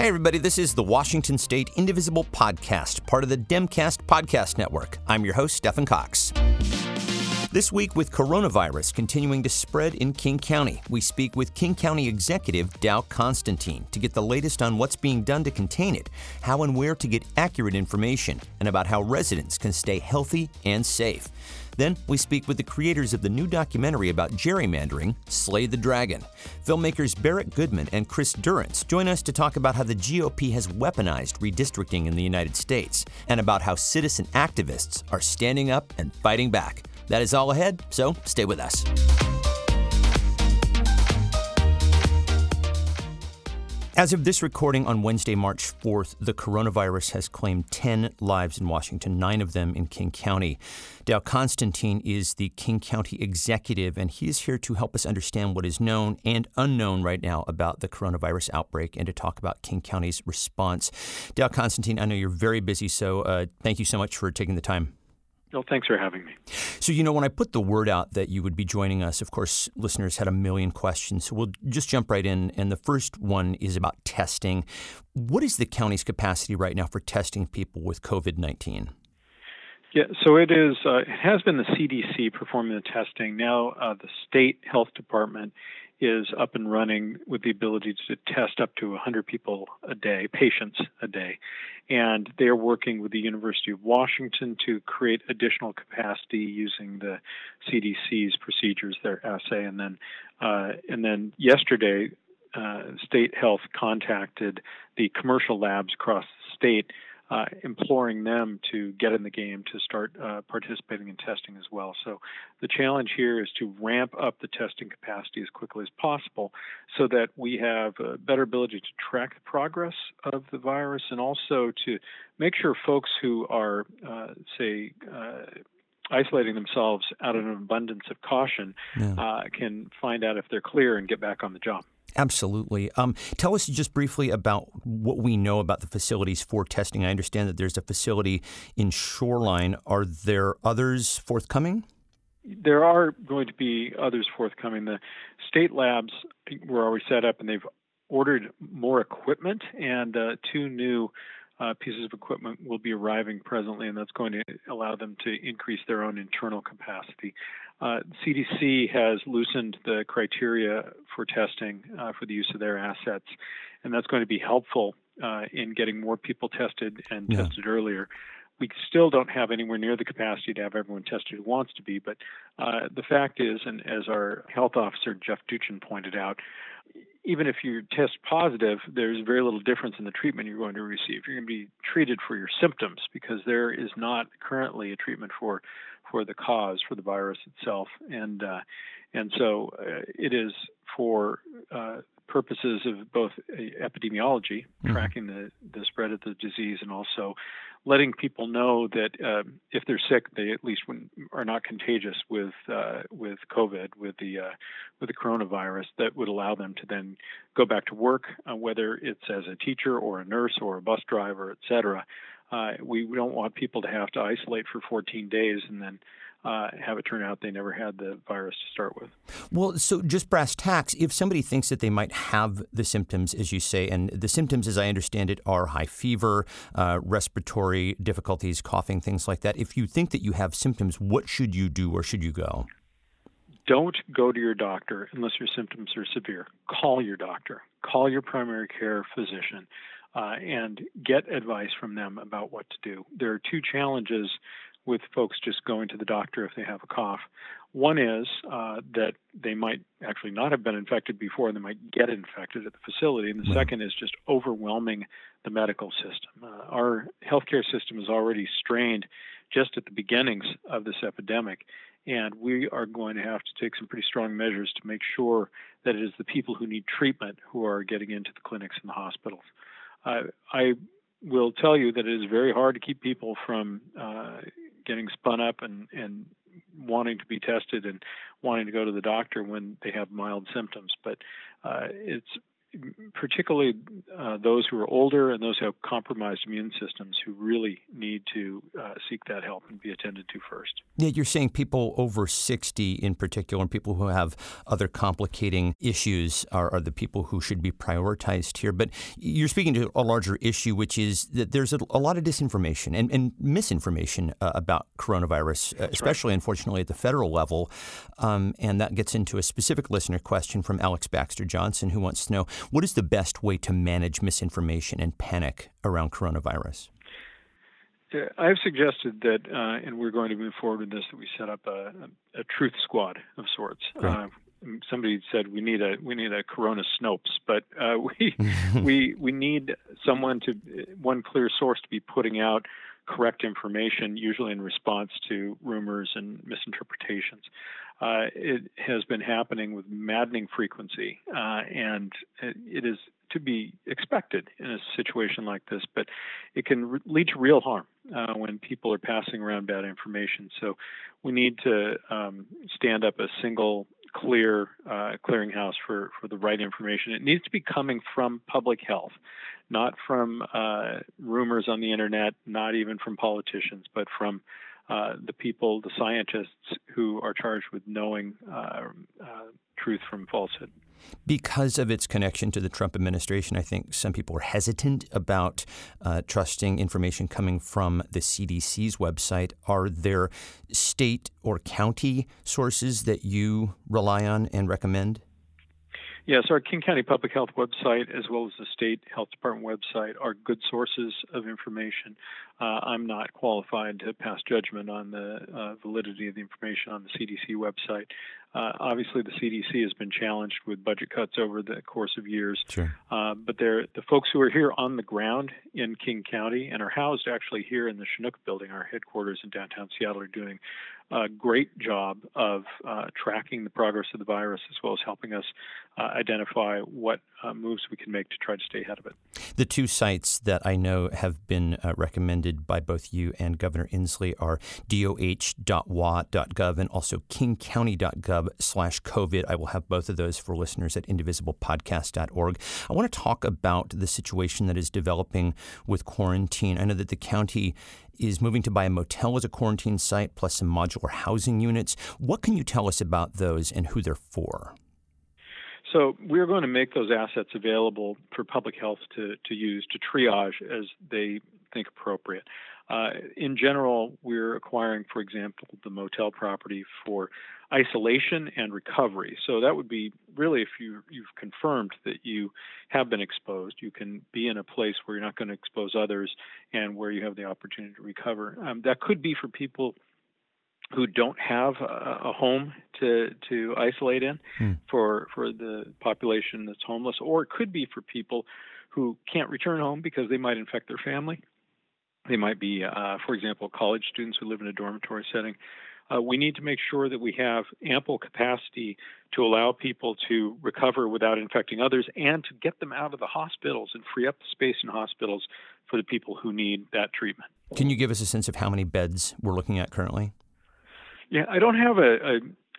Hey, everybody, this is the Washington State Indivisible Podcast, part of the Demcast Podcast Network. I'm your host, Stephen Cox. This week, with coronavirus continuing to spread in King County, we speak with King County Executive Dow Constantine to get the latest on what's being done to contain it, how and where to get accurate information, and about how residents can stay healthy and safe. Then we speak with the creators of the new documentary about gerrymandering, Slay the Dragon. Filmmakers Barak Goodman and Chris Durrance join us to talk about how the GOP has weaponized redistricting in the United States and about how citizen activists are standing up and fighting back. That is all ahead, so stay with us. As of this recording on Wednesday, March 4th, the coronavirus has claimed 10 lives in Washington, nine of them in King County. Dow Constantine is the King County executive, and he is here to help us understand what is known and unknown right now about the coronavirus outbreak and to talk about King County's response. Dow Constantine, I know you're very busy, so uh, thank you so much for taking the time. Well, thanks for having me. So, you know, when I put the word out that you would be joining us, of course, listeners had a million questions. So we'll just jump right in. And the first one is about testing. What is the county's capacity right now for testing people with COVID 19? Yeah, so it is. Uh, it has been the CDC performing the testing. Now uh, the state health department is up and running with the ability to test up to 100 people a day, patients a day. And they're working with the University of Washington to create additional capacity using the CDC's procedures, their assay. And then, uh, and then yesterday, uh, state health contacted the commercial labs across the state uh, imploring them to get in the game to start uh, participating in testing as well. So the challenge here is to ramp up the testing capacity as quickly as possible so that we have a better ability to track the progress of the virus and also to make sure folks who are, uh, say, uh, isolating themselves out of an abundance of caution yeah. Uh, can find out if they're clear and get back on the job. Absolutely. Um, tell us just briefly about what we know about the facilities for testing. I understand that there's a facility in Shoreline. Are there others forthcoming? There are going to be others forthcoming. The state labs were already set up and they've ordered more equipment and uh, two new uh, pieces of equipment will be arriving presently, and that's going to allow them to increase their own internal capacity. Uh, CDC has loosened the criteria for testing uh, for the use of their assets, and that's going to be helpful uh, in getting more people tested and yeah. tested earlier. We still don't have anywhere near the capacity to have everyone tested who wants to be, but uh, the fact is, and as our health officer Jeff Duchin pointed out, even if you test positive, there's very little difference in the treatment you're going to receive. You're going to be treated for your symptoms because there is not currently a treatment for for the cause for the virus itself, and uh, and so uh, it is for uh, purposes of both epidemiology, mm-hmm. tracking the the spread of the disease, and also letting people know that uh, if they're sick, they at least are not contagious with uh, with COVID, with the uh, with the coronavirus. That would allow them to then go back to work, uh, whether it's as a teacher or a nurse or a bus driver, et cetera. Uh, we don't want people to have to isolate for 14 days and then uh, have it turn out they never had the virus to start with. Well, so just brass tacks, if somebody thinks that they might have the symptoms, as you say, and the symptoms, as I understand it, are high fever, uh, respiratory difficulties, coughing, things like that. If you think that you have symptoms, what should you do or should you go? Don't go to your doctor unless your symptoms are severe. Call your doctor, call your primary care physician. Uh, and get advice from them about what to do. There are two challenges with folks just going to the doctor if they have a cough. One is uh, that they might actually not have been infected before and they might get infected at the facility. And the second is just overwhelming the medical system. Uh, our healthcare system is already strained just at the beginnings of this epidemic. And we are going to have to take some pretty strong measures to make sure that it is the people who need treatment who are getting into the clinics and the hospitals. Uh, I will tell you that it is very hard to keep people from uh, getting spun up and and wanting to be tested and wanting to go to the doctor when they have mild symptoms. But uh, it's particularly uh, those who are older and those who have compromised immune systems who really need to uh, seek that help and be attended to first. Yeah, you're saying people over 60 in particular, and people who have other complicating issues are, are the people who should be prioritized here. But you're speaking to a larger issue, which is that there's a, a lot of disinformation and, and misinformation uh, about coronavirus, uh, especially, right. unfortunately, at the federal level. Um, and that gets into a specific listener question from Alex Baxter Johnson, who wants to know what is the best way to manage misinformation and panic around coronavirus? I've suggested that, uh, and we're going to move forward with this, that we set up a, a, a truth squad of sorts. Uh, somebody said we need a we need a Corona Snopes, but uh, we we we need someone to one clear source to be putting out correct information, usually in response to rumors and misinterpretations. Uh, it has been happening with maddening frequency, uh, and it is to be expected in a situation like this, but it can re- lead to real harm uh, when people are passing around bad information. So we need to um, stand up a single clear uh, clearinghouse for, for the right information. It needs to be coming from public health, not from uh, rumors on the internet, not even from politicians, but from uh, the people, the scientists who are charged with knowing uh, uh, truth from falsehood. Because of its connection to the Trump administration, I think some people are hesitant about uh, trusting information coming from the CDC's website. Are there state or county sources that you rely on and recommend? Yes, our King County Public Health website, as well as the State Health Department website, are good sources of information. Uh, I'm not qualified to pass judgment on the uh, validity of the information on the CDC website. Uh, obviously, the CDC has been challenged with budget cuts over the course of years. Sure. Uh, but they're, the folks who are here on the ground in King County and are housed actually here in the Chinook building, our headquarters in downtown Seattle, are doing a great job of uh, tracking the progress of the virus as well as helping us uh, identify what uh, moves we can make to try to stay ahead of it. The two sites that I know have been uh, recommended by both you and Governor Inslee are doh.wa.gov and also kingcounty.gov slash COVID. I will have both of those for listeners at indivisiblepodcast.org. I want to talk about the situation that is developing with quarantine. I know that the county is moving to buy a motel as a quarantine site plus some modular housing units. What can you tell us about those and who they're for? So we're going to make those assets available for public health to, to use to triage as they think appropriate. Uh, in general, we're acquiring, for example, the motel property for isolation and recovery. So that would be really if you, you've confirmed that you have been exposed, you can be in a place where you're not going to expose others and where you have the opportunity to recover. Um, that could be for people who don't have a, a home to to isolate in hmm. for for the population that's homeless, or it could be for people who can't return home because they might infect their family they might be, uh, for example, college students who live in a dormitory setting. Uh, we need to make sure that we have ample capacity to allow people to recover without infecting others and to get them out of the hospitals and free up the space in hospitals for the people who need that treatment. Can you give us a sense of how many beds we're looking at currently? Yeah, I don't have a,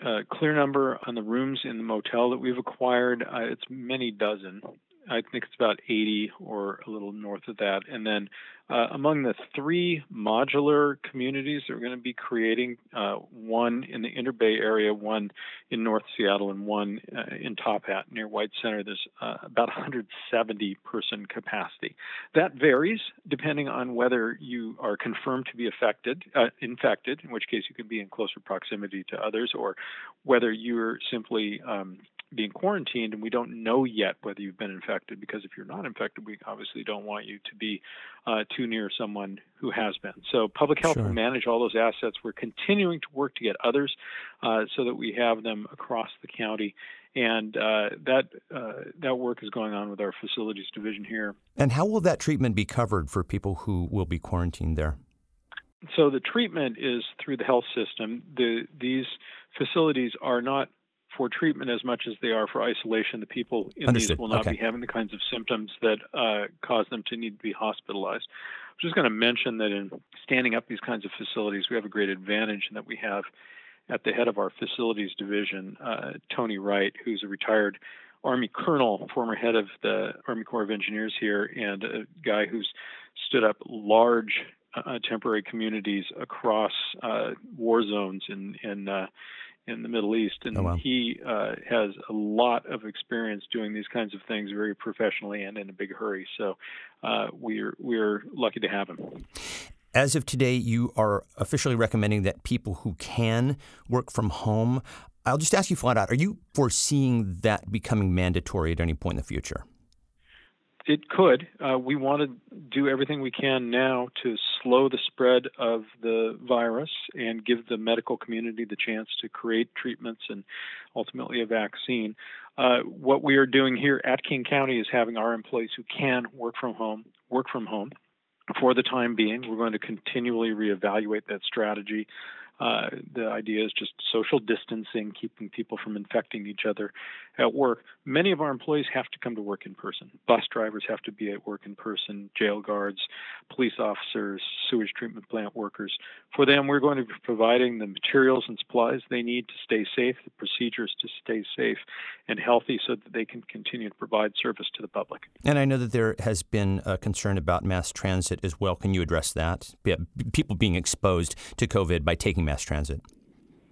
a, a clear number on the rooms in the motel that we've acquired. Uh, it's many dozen. I think it's about 80 or a little north of that. And then uh, among the three modular communities that we're going to be creating, uh, one in the Interbay area, one in North Seattle, and one uh, in Top Hat near White Center, there's uh, about 170 person capacity. That varies depending on whether you are confirmed to be affected, uh, infected, in which case you can be in closer proximity to others, or whether you're simply um, being quarantined and we don't know yet whether you've been infected because if you're not infected we obviously don't want you to be uh, too near someone who has been. So public health sure. will manage all those assets. We're continuing to work to get others uh, so that we have them across the county. And uh, that uh, that work is going on with our facilities division here. And how will that treatment be covered for people who will be quarantined there? So the treatment is through the health system. The, these facilities are not for treatment as much as they are for isolation. The people in Understood. these will not okay. be having the kinds of symptoms that uh, cause them to need to be hospitalized. I'm just going to mention that in standing up these kinds of facilities, we have a great advantage in that we have at the head of our facilities division, uh, Tony Wright, who's a retired Army colonel, former head of the Army Corps of Engineers here, and a guy who's stood up large uh, temporary communities across uh, war zones in in uh, in the Middle East, and oh, wow. he uh, has a lot of experience doing these kinds of things very professionally and in a big hurry. So uh, we're we're lucky to have him. As of today, you are officially recommending that people who can work from home. I'll just ask you flat out: Are you foreseeing that becoming mandatory at any point in the future? It could. Uh, we want to do everything we can now to slow the spread of the virus and give the medical community the chance to create treatments and ultimately a vaccine. Uh, what we are doing here at King County is having our employees who can work from home work from home for the time being. We're going to continually reevaluate that strategy. Uh, the idea is just social distancing, keeping people from infecting each other at work. Many of our employees have to come to work in person. Bus drivers have to be at work in person, jail guards, police officers, sewage treatment plant workers. For them, we're going to be providing the materials and supplies they need to stay safe, the procedures to stay safe and healthy so that they can continue to provide service to the public. And I know that there has been a concern about mass transit as well. Can you address that? People being exposed to COVID by taking mass transit.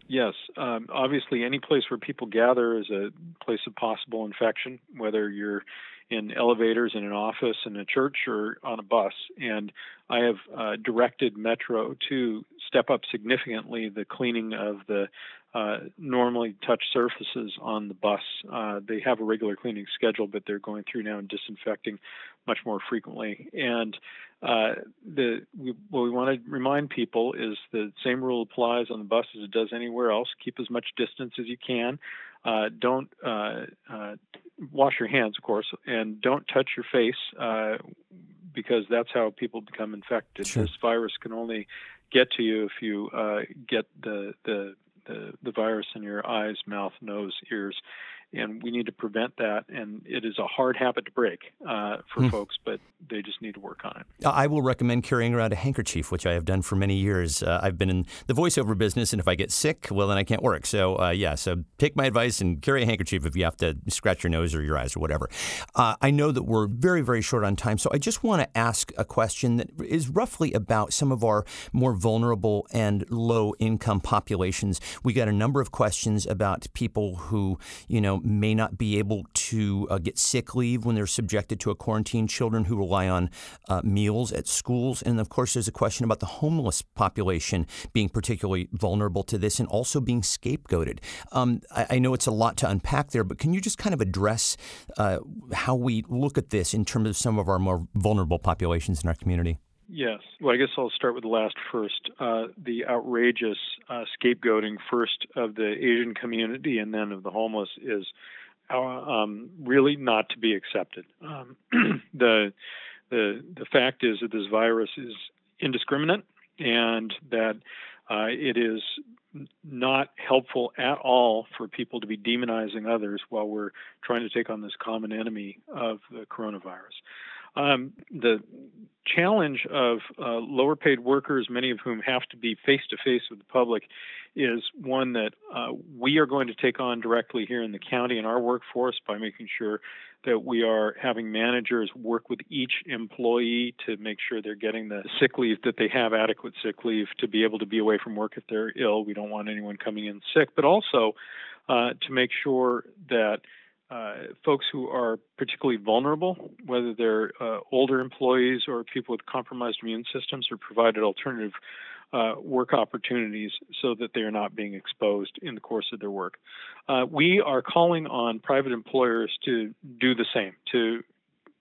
Yes, um, obviously, any place where people gather is a place of possible infection, whether you're in elevators in an office, in a church, or on a bus. And I have uh, directed Metro to step up significantly the cleaning of the uh, normally touch surfaces on the bus. Uh, they have a regular cleaning schedule, but they're going through now and disinfecting much more frequently. And uh, the we, what we want to remind people is the same rule applies on the bus as it does anywhere else. Keep as much distance as you can. Uh, don't uh, uh, wash your hands, of course, and don't touch your face because that's how people become infected. Sure. This virus can only get to you if you get the the the, the virus in your eyes, mouth, nose, ears, and we need to prevent that. And it is a hard habit to break uh, for mm. folks, but they just need to work on it. I will recommend carrying around a handkerchief, which I have done for many years. Uh, I've been in the voiceover business, and if I get sick, well, then I can't work. So, uh, yeah, so take my advice and carry a handkerchief if you have to scratch your nose or your eyes or whatever. Uh, I know that we're very, very short on time, so I just want to ask a question that is roughly about some of our more vulnerable and low income populations. We got a number of questions about people who, you know, may not be able to uh, get sick leave when they're subjected to a quarantine, children who rely on uh, meals at schools. And of course, there's a question about the homeless population being particularly vulnerable to this and also being scapegoated. Um, I, I, know it's a lot to unpack there, but can you just kind of address uh, how we look at this in terms of some of our more vulnerable populations in our community? Yes. Well, I guess I'll start with the last first. Uh, the outrageous uh, scapegoating first of the Asian community and then of the homeless is uh, um, really not to be accepted. Um, the the the fact is that this virus is indiscriminate and that uh, it is not helpful at all for people to be demonizing others while we're trying to take on this common enemy of the coronavirus. Um, the challenge of uh, lower paid workers, many of whom have to be face to face with the public, is one that uh, we are going to take on directly here in the county in our workforce by making sure that we are having managers work with each employee to make sure they're getting the sick leave that they have adequate sick leave to be able to be away from work if they're ill. We don't want anyone coming in sick, but also uh, to make sure that uh, folks who are particularly vulnerable, whether they're uh, older employees or people with compromised immune systems, are provided alternative uh, work opportunities so that they are not being exposed in the course of their work. Uh, we are calling on private employers to do the same, to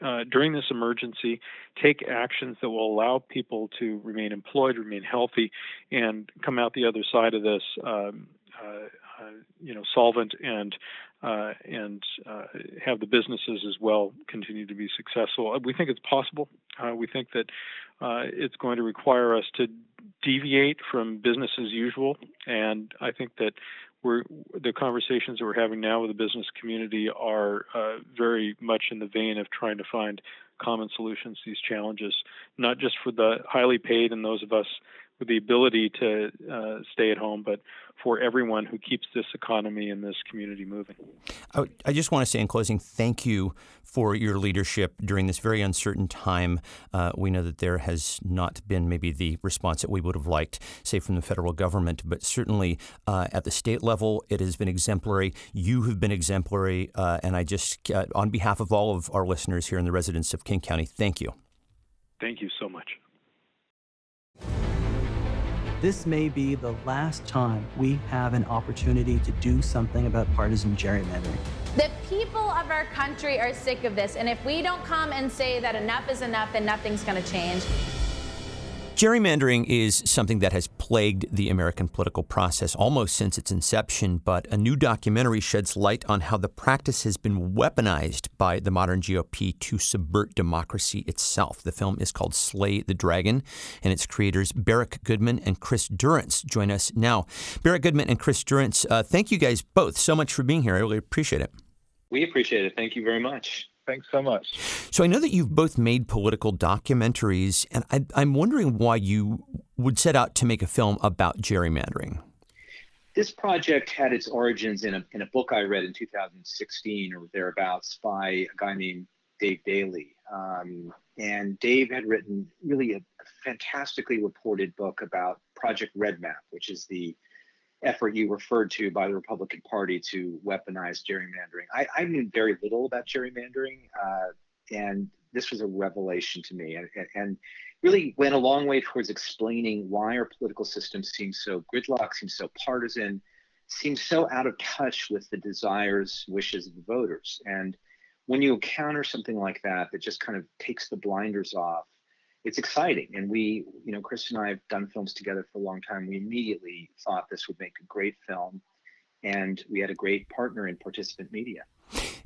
uh, during this emergency, take actions that will allow people to remain employed, remain healthy, and come out the other side of this um, uh, uh, you know solvent and uh, and uh, have the businesses as well continue to be successful. We think it's possible. we think that it's going to require us to deviate from business as usual, and I think that we're, the conversations that we're having now with the business community are uh, very much in the vein of trying to find common solutions to these challenges, not just for the highly paid and those of us the ability to uh, stay at home, but for everyone who keeps this economy and this community moving. I, I just want to say in closing, thank you for your leadership during this very uncertain time. Uh, we know that there has not been maybe the response that we would have liked, say, from the federal government, but certainly uh, at the state level, it has been exemplary. You have been exemplary, uh, and I just, uh, on behalf of all of our listeners here and the residents of King County, thank you. Thank you so much. This may be the last time we have an opportunity to do something about partisan gerrymandering. The people of our country are sick of this, and if we don't come and say that enough is enough, then nothing's going to change. Gerrymandering is something that has plagued the American political process almost since its inception, but a new documentary sheds light on how the practice has been weaponized by the modern GOP to subvert democracy itself. The film is called Slay the Dragon, and its creators, Barak Goodman and Chris Durrance, join us now. Barak Goodman and Chris Durrance, uh, thank you guys both so much for being here. I really appreciate it. We appreciate it. Thank you very much. Thanks so much. So I know that you've both made political documentaries, and I, am wondering why you would set out to make a film about gerrymandering. This project had its origins in a, in a book I read in 2016 or thereabouts by a guy named Dave Daley. Um, and Dave had written really a fantastically reported book about Project Redmap, which is the effort you referred to by the Republican Party to weaponize gerrymandering. I, I knew very little about gerrymandering, uh, and this was a revelation to me, and, and, really went a long way towards explaining why our political system seems so gridlocked, seems so partisan, seems so out of touch with the desires, wishes of the voters. And when you encounter something like that, that just kind of takes the blinders off it's exciting. And we, you know, Chris and I have done films together for a long time. We immediately thought this would make a great film. And we had a great partner in Participant Media.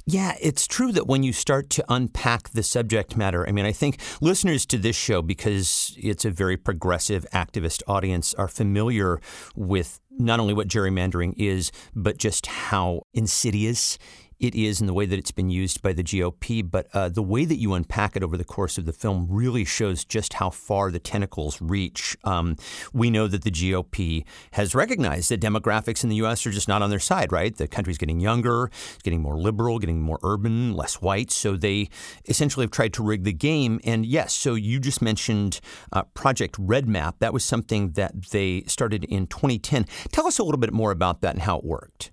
Yeah, it's true that when you start to unpack the subject matter, I mean, I think listeners to this show, because it's a very progressive activist audience, are familiar with not only what gerrymandering is, but just how insidious it is and the way that it's been used by the GOP, but uh, the way that you unpack it over the course of the film really shows just how far the tentacles reach. Um, we know that the GOP has recognized that demographics in the U.S. are just not on their side, right? The country's getting younger, it's getting more liberal, getting more urban, less white. So they essentially have tried to rig the game. And yes, so you just mentioned uh, Project Redmap. That was something that they started in 2010. Tell us a little bit more about that and how it worked.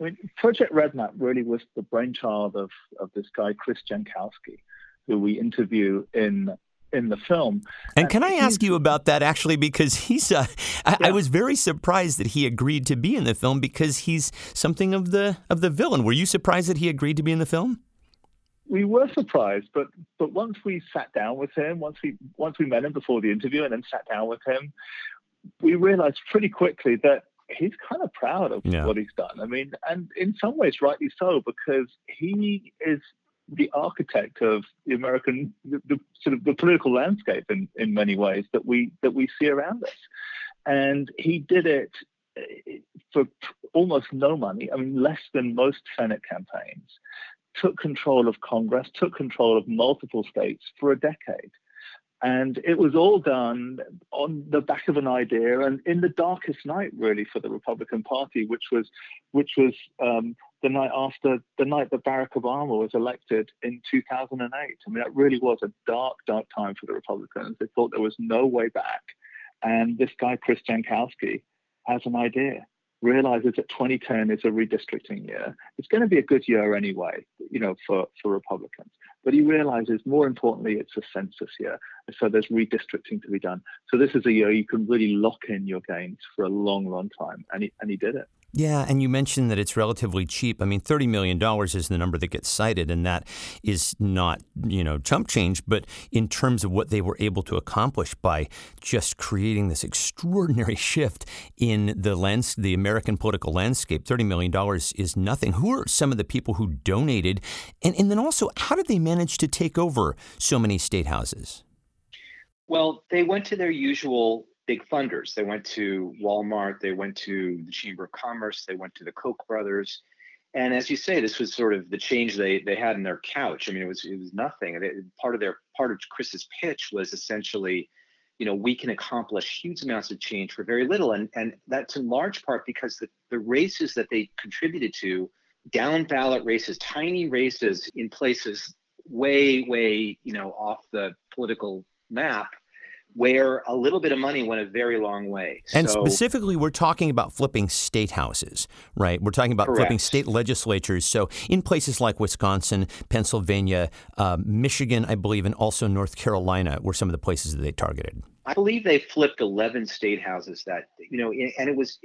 I mean, Project Redmap really was the brainchild of, of this guy, Chris Jankowski, who we interview in in the film. And, and can I ask you about that actually? Because he's, uh, I, yeah. I, was very surprised that he agreed to be in the film because he's something of the of the villain. Were you surprised that he agreed to be in the film? We were surprised, but but once we sat down with him, once we once we met him before the interview, and then sat down with him, we realized pretty quickly that he's kind of proud of yeah. what he's done. I mean, and in some ways, rightly so, because he is the architect of the American, the, the, sort of the political landscape in, in many ways that we that we see around us, and he did it eh, for almost no money. I mean, less than most Senate campaigns. Took control of Congress, took control of multiple states for a decade. And it was all done on the back of an idea and in the darkest night, really, for the Republican Party, which was, which was um, the night after the night that Barack Obama was elected in 2008. I mean, that really was a dark, dark time for the Republicans. They thought there was no way back. And this guy, Chris Jankowski, has an idea realizes that 2010 is a redistricting year. It's going to be a good year anyway, you know, for, for Republicans. But he realizes more importantly, it's a census year. So there's redistricting to be done. So this is a year you can really lock in your gains for a long, long time. And he, and he did it. Yeah, and you mentioned that it's relatively cheap. I mean, $30 million is the number that gets cited, and that is not, you know, chump change. But in terms of what they were able to accomplish by just creating this extraordinary shift in the lens, the American political landscape, $30 million is nothing. Who are some of the people who donated? And, and then also, how did they manage to take over so many state houses? Well, they went to their usual big funders. They went to Walmart, they went to the Chamber of Commerce, they went to the Koch brothers. And as you say, this was sort of the change they, they had in their couch. I mean, it was it was nothing. They, part of their part of Chris's pitch was essentially you know, we can accomplish huge amounts of change for very little. And, and that's in large part because the, the races that they contributed to, down ballot races, tiny races in places way, way, you know, off the political map, where a little bit of money went a very long way. And so, specifically, we're talking about flipping state houses, right? We're talking about correct. flipping state legislatures. So in places like Wisconsin, Pennsylvania, uh, Michigan, I believe, and also North Carolina were some of the places that they targeted. I believe they flipped 11 state houses that, you know, and it was,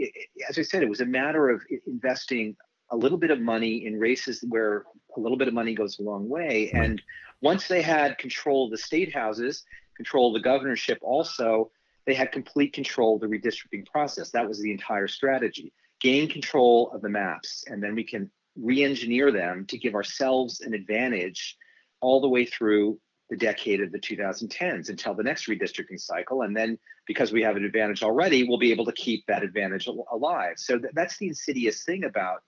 as I said, it was a matter of investing a little bit of money in races where a little bit of money goes a long way. Right. And once they had control of the state houses, control of the governorship also, they had complete control of the redistricting process. That was the entire strategy. Gain control of the maps, and then we can re engineer them to give ourselves an advantage all the way through the decade of the 2010s until the next redistricting cycle. And then, because we have an advantage already, we'll be able to keep that advantage alive. So th- that's the insidious thing about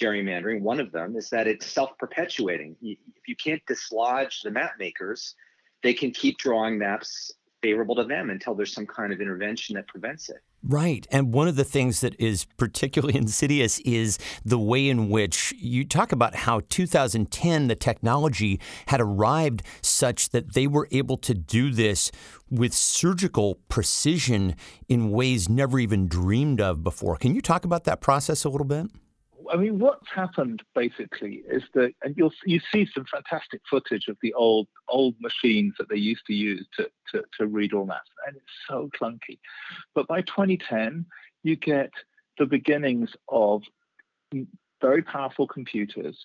gerrymandering. One of them is that it's self perpetuating. If you can't dislodge the map makers, they can keep drawing maps favorable to them until there's some kind of intervention that prevents it. Right. And one of the things that is particularly insidious is the way in which you talk about how 2010, the technology had arrived such that they were able to do this with surgical precision in ways never even dreamed of before. Can you talk about that process a little bit? I mean, what's happened basically is that, and you'll you see some fantastic footage of the old old machines that they used to use to to, to read all that, and it's so clunky. But by 2010, you get the beginnings of very powerful computers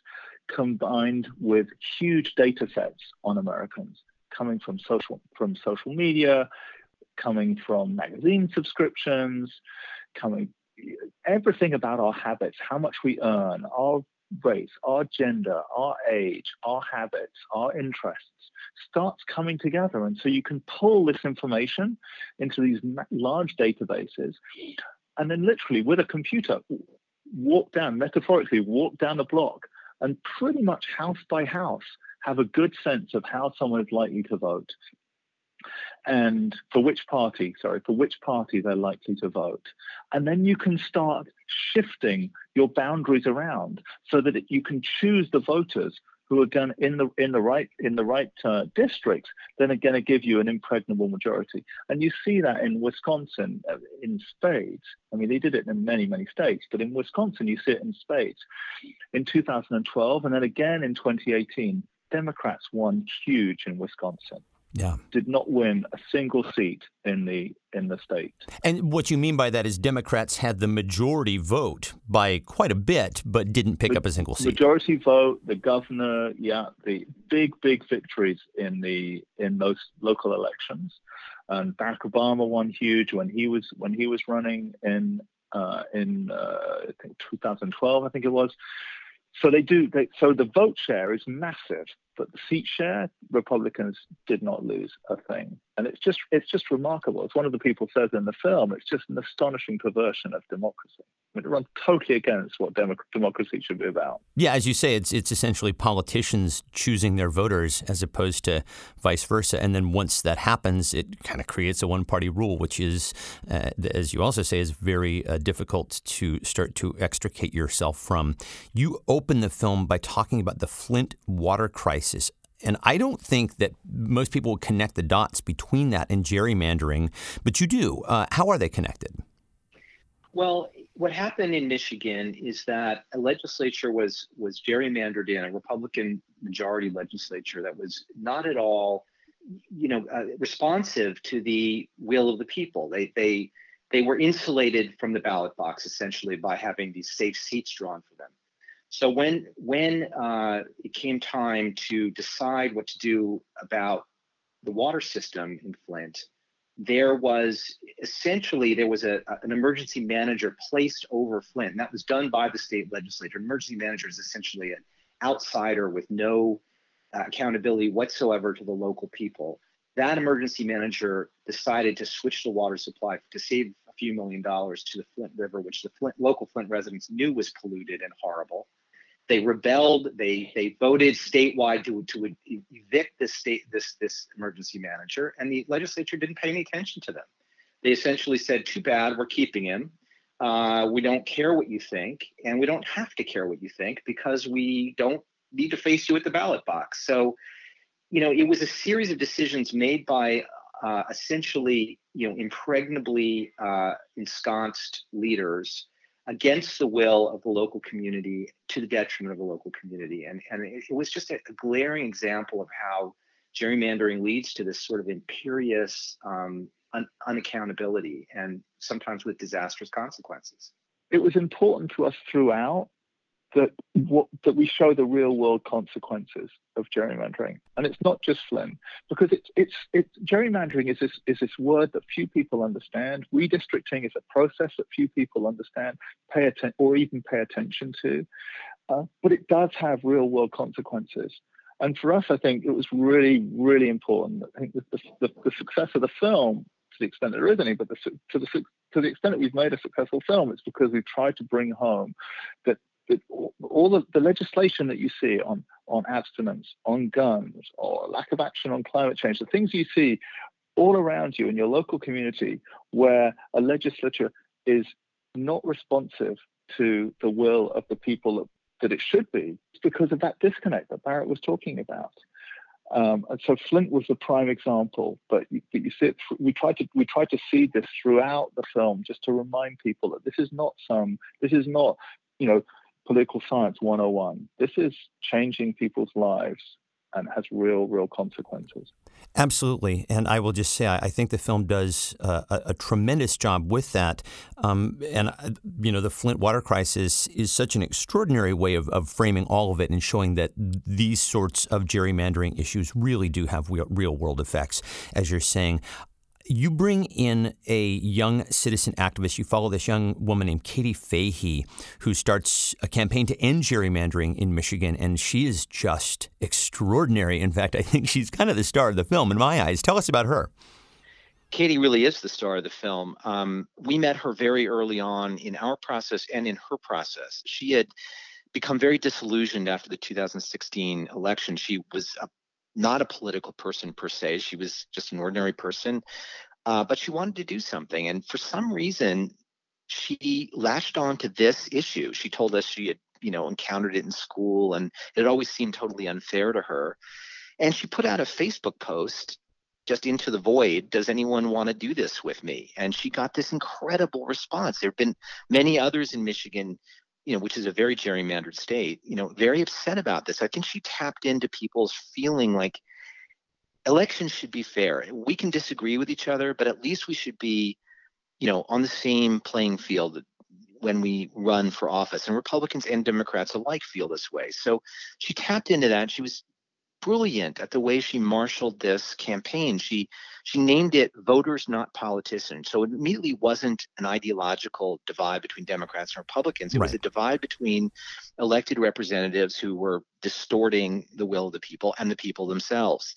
combined with huge data sets on Americans coming from social from social media, coming from magazine subscriptions, coming everything about our habits, how much we earn, our race, our gender, our age, our habits, our interests starts coming together. And so you can pull this information into these large databases and then literally with a computer walk down, metaphorically, walk down a block and pretty much house by house have a good sense of how someone is likely to vote and for which party, sorry, for which party they're likely to vote. And then you can start shifting your boundaries around so that you can choose the voters who are going in the in the right in the right uh, districts, then are going to give you an impregnable majority. And you see that in Wisconsin uh, in spades. I mean, they did it in many many states, but in Wisconsin you see it in spades. In 2012, and then again in 2018, Democrats won huge in Wisconsin yeah. did not win a single seat in the in the state. And what you mean by that is Democrats had the majority vote by quite a bit, but didn't pick up a single seat. Majority vote, the governor, yeah, the big big victories in the in those local elections. And Barack Obama won huge when he was when he was running in uh, in uh, I think 2012, I think it was. So they do. They, so the vote share is massive, but the seat share, Republicans did not lose a thing, and it's just it's just remarkable. As one of the people says in the film, it's just an astonishing perversion of democracy. I it runs totally against what democracy should be about. Yeah, as you say, it's it's essentially politicians choosing their voters as opposed to vice versa. And then once that happens, it kind of creates a one-party rule, which is, uh, as you also say, is very uh, difficult to start to extricate yourself from. You open the film by talking about the Flint water crisis and I don't think that most people would connect the dots between that and gerrymandering, but you do. Uh, how are they connected? Well, what happened in Michigan is that a legislature was was gerrymandered in a Republican majority legislature that was not at all, you know, uh, responsive to the will of the people. They they they were insulated from the ballot box essentially by having these safe seats drawn for them. So when when uh, it came time to decide what to do about the water system in Flint, there was essentially there was a, an emergency manager placed over Flint. That was done by the state legislature. Emergency manager is essentially an outsider with no uh, accountability whatsoever to the local people. That emergency manager decided to switch the water supply to save a few million dollars to the Flint River, which the Flint, local Flint residents knew was polluted and horrible. They rebelled. They they voted statewide to to evict this state this this emergency manager, and the legislature didn't pay any attention to them. They essentially said, "Too bad, we're keeping him. Uh, we don't care what you think, and we don't have to care what you think because we don't need to face you at the ballot box." So, you know, it was a series of decisions made by uh, essentially, you know, impregnably uh, ensconced leaders against the will of the local community to the detriment of the local community. And, and it, it was just a, a, glaring example of how gerrymandering leads to this sort of imperious um, un- unaccountability and sometimes with disastrous consequences. It was important to us throughout that what, that we show the real world consequences of gerrymandering, and it's not just Flint, because it's it's it's gerrymandering is this is this word that few people understand. Redistricting is a process that few people understand, pay attention or even pay attention to, uh, but it does have real world consequences. And for us, I think it was really really important. I think the, the, the success of the film to the extent there is any, but the, to the to the extent that we've made a successful film, it's because we've tried to bring home that all the, the legislation that you see on, on abstinence, on guns, or lack of action on climate change, the things you see all around you in your local community where a legislature is not responsive to the will of the people that, that it should be, it's because of that disconnect that Barak was talking about. Um, and so Flint was the prime example, but you, but you see it, we tried to we tried to see this throughout the film just to remind people that this is not some this is not you know political science 101. This is changing people's lives and has real, real consequences. Absolutely. And I will just say, I think the film does uh, a, a, tremendous job with that. Um, and, uh, you know, the Flint water crisis is such an extraordinary way of, of, framing all of it and showing that these sorts of gerrymandering issues really do have real, real world effects, as you're saying. You bring in a young citizen activist. You follow this young woman named Katie Fahey, who starts a campaign to end gerrymandering in Michigan, and she is just extraordinary. In fact, I think she's kind of the star of the film in my eyes. Tell us about her. Katie really is the star of the film. Um, we met her very early on in our process and in her process. She had become very disillusioned after the 2016 election. She was a not a political person per se. She was just an ordinary person, uh, but she wanted to do something. And for some reason, she latched on to this issue. She told us she had, you know, encountered it in school, and it always seemed totally unfair to her. And she put out a Facebook post just into the void does anyone want to do this with me and she got this incredible response there have been many others in michigan you know, which is a very gerrymandered state, you know, very upset about this. I think she tapped into people's feeling like elections should be fair. We can disagree with each other, but at least we should be, you know, on the same playing field when we run for office. And Republicans and Democrats alike feel this way. So she tapped into that. She was brilliant at the way she marshaled this campaign. She she named it voters not politicians. So it immediately wasn't an ideological divide between Democrats and Republicans. It right. was a divide between elected representatives who were distorting the will of the people and the people themselves.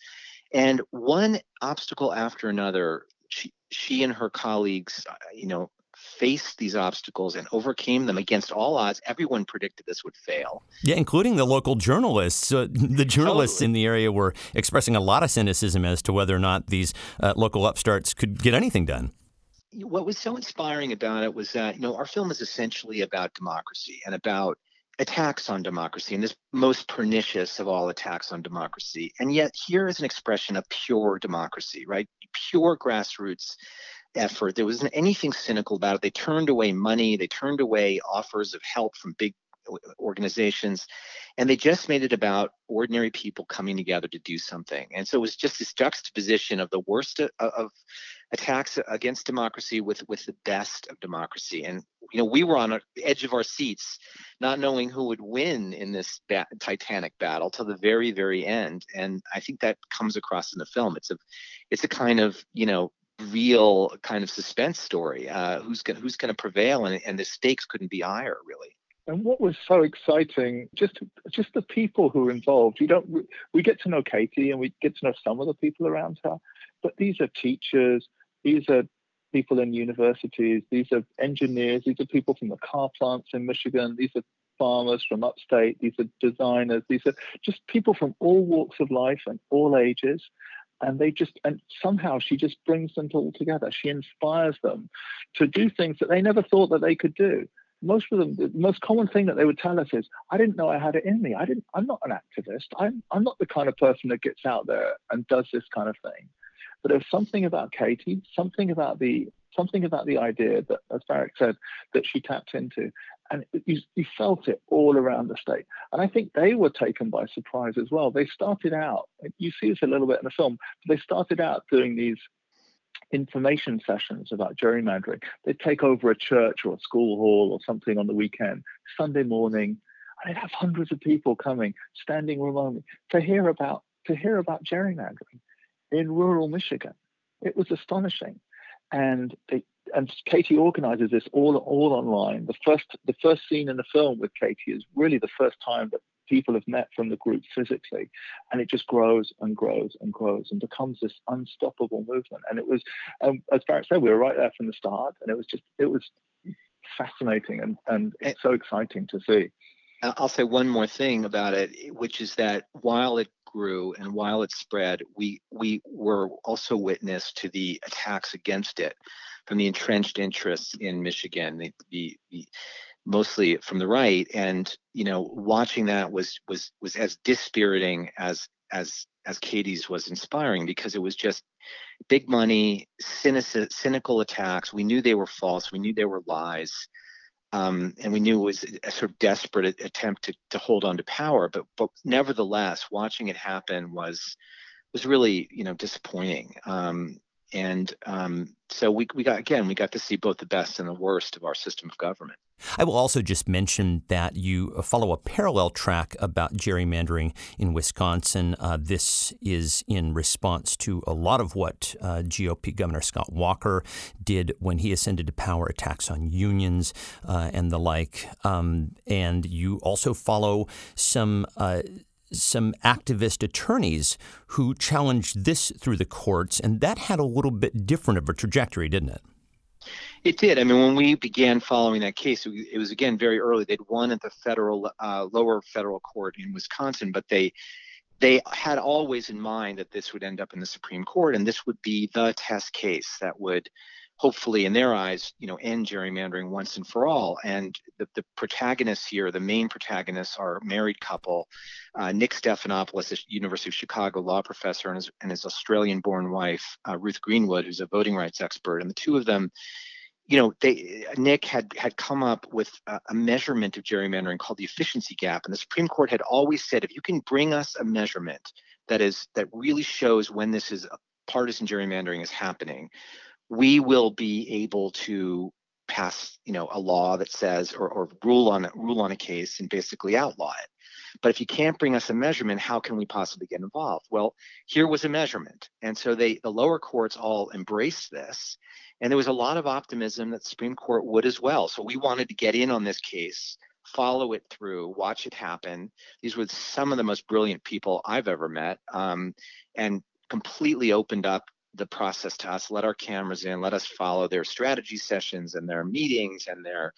And one obstacle after another, she, she and her colleagues, uh, you know, faced these obstacles and overcame them against all odds. Everyone predicted this would fail. Yeah, including the local journalists. Uh, the journalists totally. in the area were expressing a lot of cynicism as to whether or not these uh, local upstarts could get anything done. What was so inspiring about it was that, you know, our film is essentially about democracy and about attacks on democracy and this most pernicious of all attacks on democracy. And yet here is an expression of pure democracy, right? Pure grassroots effort. There wasn't anything cynical about it. They turned away money, they turned away offers of help from big organizations, and they just made it about ordinary people coming together to do something. And so it was just this juxtaposition of the worst of, of attacks against democracy with with the best of democracy. And you know, we were on the edge of our seats, not knowing who would win in this titanic battle till the very, very end. And I think that comes across in the film. It's a, it's a kind of you know real kind of suspense story. Uh, who's going who's going to prevail, and, and the stakes couldn't be higher, really. And what was so exciting, just just the people who are involved. You don't we get to know Katie, and we get to know some of the people around her, but these are teachers, these are people in universities, these are engineers, these are people from the car plants in Michigan, these are farmers from upstate. These are designers. These are just people from all walks of life and all ages. And they just, and somehow she just brings them all together. She inspires them to do things that they never thought that they could do most of them, the most common thing that they would tell us is, I didn't know I had it in me. I didn't, I'm not an activist. I'm, I'm not the kind of person that gets out there and does this kind of thing. But there's something about Katie, something about the, something about the idea that, as Barak said, that she tapped into. And you, you felt it all around the state. And I think they were taken by surprise as well. They started out, you see this a little bit in the film, they started out doing these information sessions about gerrymandering. They'd take over a church or a school hall or something on the weekend, Sunday morning, and they'd have hundreds of people coming, standing room only, to hear about to hear about gerrymandering in rural Michigan. It was astonishing. And they and Katie organizes this all all online. The first the first scene in the film with Katie is really the first time that people have met from the group physically, and it just grows and grows and grows and becomes this unstoppable movement. And it was, um, as Barak said, we were right there from the start, and it was just it was fascinating and and it's so exciting to see. I'll say one more thing about it, which is that while it grew and while it spread, we we were also witness to the attacks against it from the entrenched interests in Michigan. The, the, the mostly from the right. And you know watching that was was was as dispiriting as as as katie's was inspiring because it was just big money cynical, cynical attacks. We knew they were false. We knew they were lies. Um, and we knew it was a sort of desperate attempt to, to hold on to power. But but nevertheless watching it happen was was really you know disappointing. Um, and um, so we, we got again we got to see both the best and the worst of our system of government I will also just mention that you follow a parallel track about gerrymandering in Wisconsin. Uh, this is in response to a lot of what uh, GOP Governor Scott Walker did when he ascended to power, attacks on unions uh, and the like. Um, and you also follow some uh, some activist attorneys who challenged this through the courts, and that had a little bit different of a trajectory, didn't it? It did. I mean, when we began following that case, it was again very early. They'd won at the federal, uh, lower federal court in Wisconsin, but they they had always in mind that this would end up in the Supreme Court, and this would be the test case that would hopefully in their eyes you know end gerrymandering once and for all. And the, the protagonists here the main protagonists are a married couple. Uh, nick stephanopoulos a university of chicago law professor and his, and his australian born wife uh, ruth greenwood who's a voting rights expert. And the two of them you know they nick had had come up with a, a measurement of gerrymandering called the efficiency gap. And the supreme court had always said if you can bring us a measurement that is that really shows when this is partisan gerrymandering is happening we will be able to pass you know a law that says or, or rule on rule on a case and basically outlaw it. But if you can't bring us a measurement how can we possibly get involved? Well here was a measurement. And so they the lower courts all embraced this. And there was a lot of optimism that the supreme court would as well. So we wanted to get in on this case follow it through watch it happen. These were some of the most brilliant people i've ever met. Um, and completely opened up the process to us. Let our cameras in let us follow their strategy sessions and their meetings and their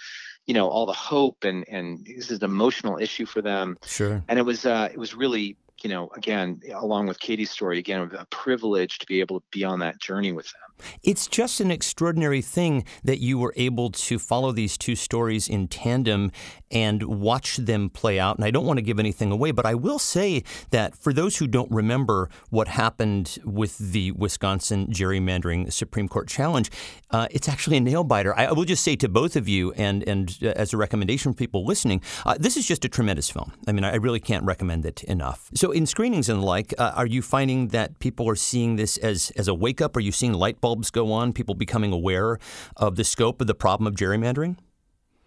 you know all the hope and and this is an emotional issue for them. Sure. And it was uh it was really you know again along with katie's story again a privilege to be able to be on that journey with them it's just an extraordinary thing that you were able to follow these two stories in tandem and watch them play out. And I don't want to give anything away, but I will say that for those who don't remember what happened with the Wisconsin gerrymandering Supreme Court challenge, uh, it's actually a nail biter. I will just say to both of you, and and uh, as a recommendation for people listening, uh, this is just a tremendous film. I mean, I really can't recommend it enough. So, in screenings and the like, uh, are you finding that people are seeing this as as a wake up? Are you seeing light bulbs go on? People becoming aware of the scope of the problem of gerrymandering?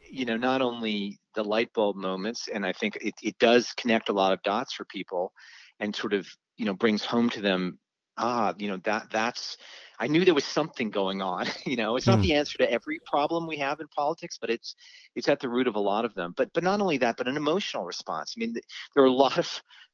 You know, not only the light bulb moments, and I think it, it does connect a lot of dots for people, and sort of you know brings home to them, ah, you know that that's I knew there was something going on. you know, it's not mm. the answer to every problem we have in politics, but it's it's at the root of a lot of them. But but not only that, but an emotional response. I mean, there are a lot of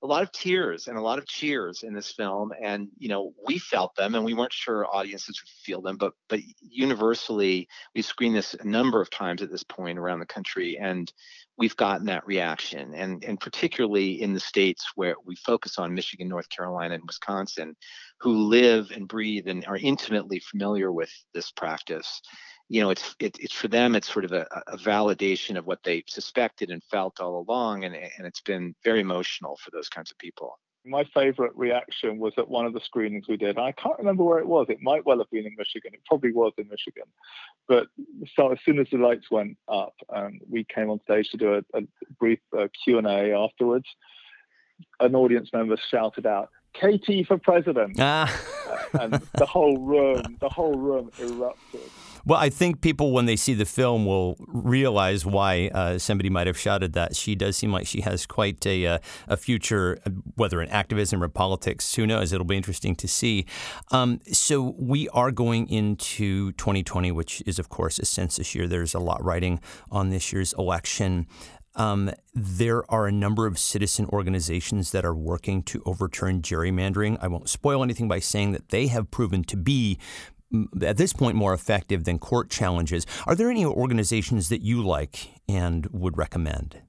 a lot of tears and a lot of cheers in this film, and you know, we felt them, and we weren't sure audiences would feel them, but but universally, we've screened this a number of times at this point around the country, and we've gotten that reaction, and and particularly in the states where we focus on Michigan, North Carolina, and Wisconsin, who live and breathe and are intimately familiar with this practice you know it's it, it's for them it's sort of a, a, validation of what they suspected and felt all along and, and it's been very emotional for those kinds of people my favorite reaction was at one of the screenings we did. I can't remember where it was. It might well have been in Michigan. It probably was in Michigan. But so as soon as the lights went up, um, we came on stage to do a, a brief uh, Q&A afterwards. An audience member shouted out, Katie for president. Ah. and the whole room, the whole room erupted. Well, I think people, when they see the film, will realize why uh, somebody might have shouted that. She does seem like she has quite a, uh, a future, uh, whether in activism or politics. Who knows? It'll be interesting to see. Um, so we are going into 2020, which is, of course, a census year. There's a lot writing on this year's election. Um, there are a number of citizen organizations that are working to overturn gerrymandering. I won't spoil anything by saying that they have proven to be at this point more effective than court challenges. Are there any organizations that you like and would recommend?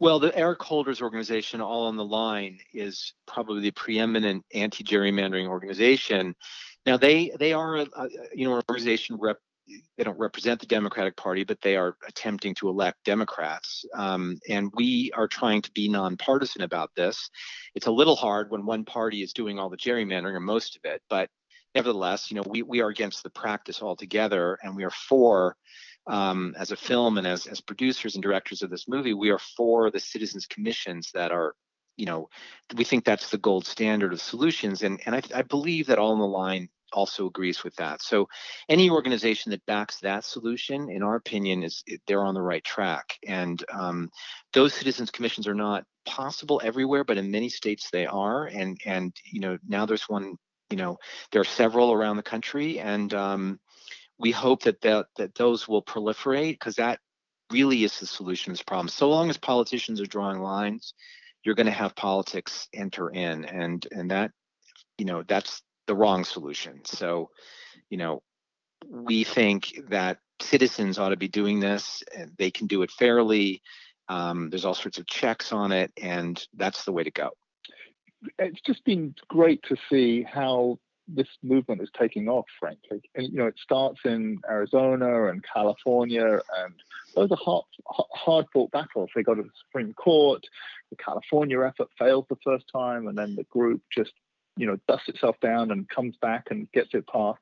Well, the Eric Holder's organization, All on the Line, is probably the preeminent anti-gerrymandering organization. Now, they they are a, a you know an organization rep, they don't represent the Democratic Party, but they are attempting to elect Democrats. Um, and we are trying to be nonpartisan about this. It's a little hard when one party is doing all the gerrymandering or most of it, but nevertheless, you know, we, we are against the practice altogether, and we are for, um, as a film and as, as producers and directors of this movie, we are for the citizens commissions that are, you know, we think that's the gold standard of solutions, and and I, I believe that All on the Line also agrees with that. So any organization that backs that solution, in our opinion, is they're on the right track. And um, those citizens commissions are not possible everywhere, but in many states they are. And and you know now there's one you know, there are several around the country, and um, we hope that, that that those will proliferate because that really is the solution to this problem. So long as politicians are drawing lines, you're going to have politics enter in, and and that, you know, that's the wrong solution. So, you know, we think that citizens ought to be doing this. And they can do it fairly. Um, there's all sorts of checks on it, and that's the way to go it's just been great to see how this movement is taking off, frankly. And, you know, it starts in Arizona and California, and those are hard, hard fought battles. They go to the Supreme Court. The California effort failed the first time, and then the group just you know dusts itself down and comes back and gets it passed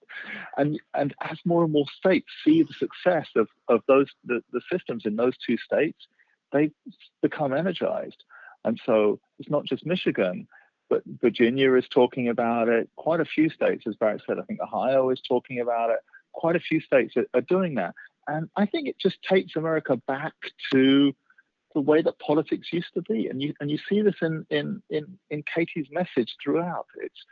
and and as more and more states see the success of of those the, the systems in those two states they become energized and so it's not just michigan but Virginia is talking about it. Quite a few states, as Barak said, I think Ohio is talking about it. Quite a few states are, are doing that. And I think it just takes America back to the way that politics used to be. And you and you see this in in in, in Katie's message throughout. It's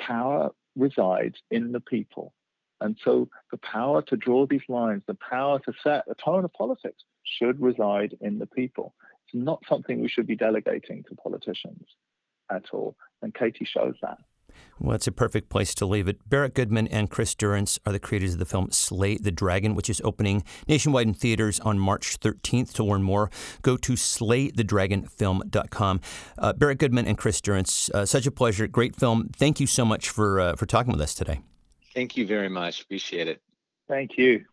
power resides in the people. And so the power to draw these lines, the power to set the tone of politics should reside in the people. It's not something we should be delegating to politicians at all. And Katie shows that. Well, it's a perfect place to leave it. Barak Goodman and Chris Durrance are the creators of the film Slay the Dragon, which is opening nationwide in theaters on March 13th. To learn more, go to slaythedragonfilm.com. Uh, Barak Goodman and Chris Durrance, uh, such a pleasure. Great film. Thank you so much for, uh, for talking with us today. Thank you very much. Appreciate it. Thank you.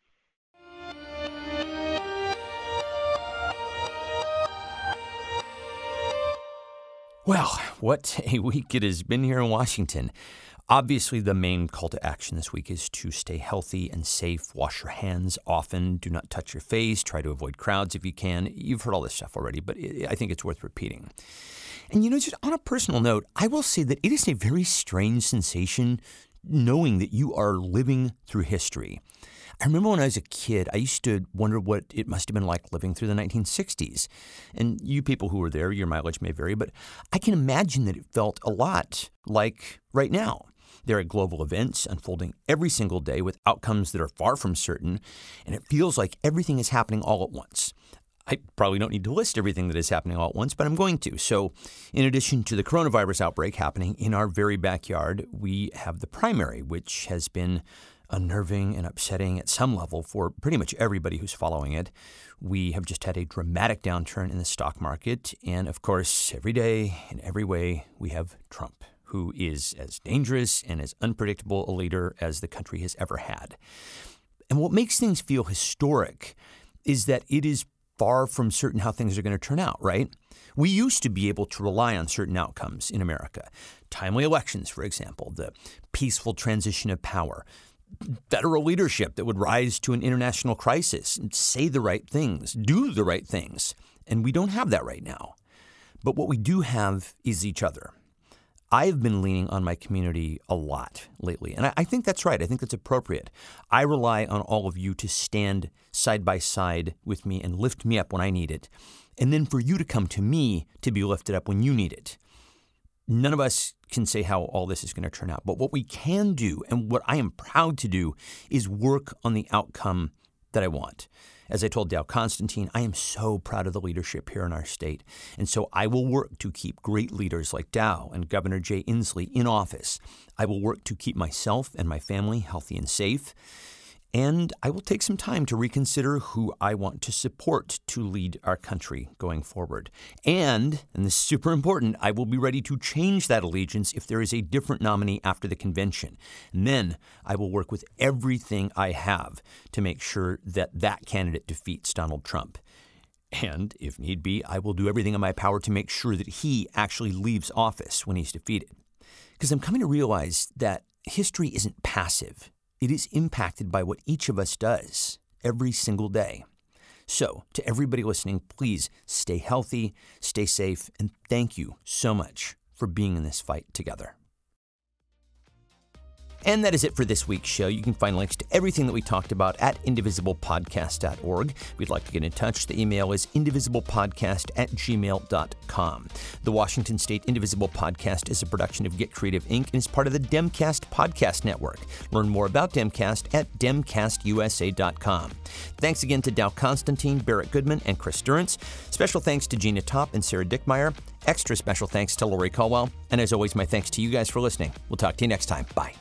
Well, what a week it has been here in Washington. Obviously, the main call to action this week is to stay healthy and safe. Wash your hands often. Do not touch your face. Try to avoid crowds if you can. You've heard all this stuff already, but I think it's worth repeating. And you know, just on a personal note, I will say that it is a very strange sensation knowing that you are living through history. I remember when I was a kid, I used to wonder what it must have been like living through the 1960s. And you people who were there, your mileage may vary, but I can imagine that it felt a lot like right now. There are global events unfolding every single day with outcomes that are far from certain, and it feels like everything is happening all at once. I probably don't need to list everything that is happening all at once, but I'm going to. So, in addition to the coronavirus outbreak happening in our very backyard, we have the primary, which has been unnerving and upsetting at some level for pretty much everybody who's following it. We have just had a dramatic downturn in the stock market. And of course, every day, in every way, we have Trump, who is as dangerous and as unpredictable a leader as the country has ever had. And what makes things feel historic is that it is far from certain how things are going to turn out, right? We used to be able to rely on certain outcomes in America. Timely elections, for example, the peaceful transition of power, federal leadership that would rise to an international crisis and say the right things, do the right things. And we don't have that right now. But what we do have is each other. I've been leaning on my community a lot lately, and I, think that's right. I think that's appropriate. I rely on all of you to stand side by side with me and lift me up when I need it, and then for you to come to me to be lifted up when you need it. None of us can say how all this is going to turn out. But what we can do, and what I am proud to do, is work on the outcome that I want. As I told Dow Constantine, I am so proud of the leadership here in our state. And so I will work to keep great leaders like Dow and Governor Jay Inslee in office. I will work to keep myself and my family healthy and safe and I will take some time to reconsider who I want to support to lead our country going forward. And, and this is super important, I will be ready to change that allegiance if there is a different nominee after the convention. And then I will work with everything I have to make sure that that candidate defeats Donald Trump. And if need be, I will do everything in my power to make sure that he actually leaves office when he's defeated. Because I'm coming to realize that history isn't passive it is impacted by what each of us does every single day. So, to everybody listening, please stay healthy, stay safe, and thank you so much for being in this fight together. And that is it for this week's show. You can find links to everything that we talked about at indivisiblepodcast.org. If you'd like to get in touch, the email is indivisiblepodcast at gmail.com. The Washington State Indivisible Podcast is a production of Get Creative Inc. and is part of the Demcast Podcast Network. Learn more about Demcast at demcastusa.com. Thanks again to Dow Constantine, Barak Goodman, and Chris Durrance. Special thanks to Gina Top and Sarah Dickmeyer. Extra special thanks to Lori Caldwell. And as always, my thanks to you guys for listening. We'll talk to you next time. Bye.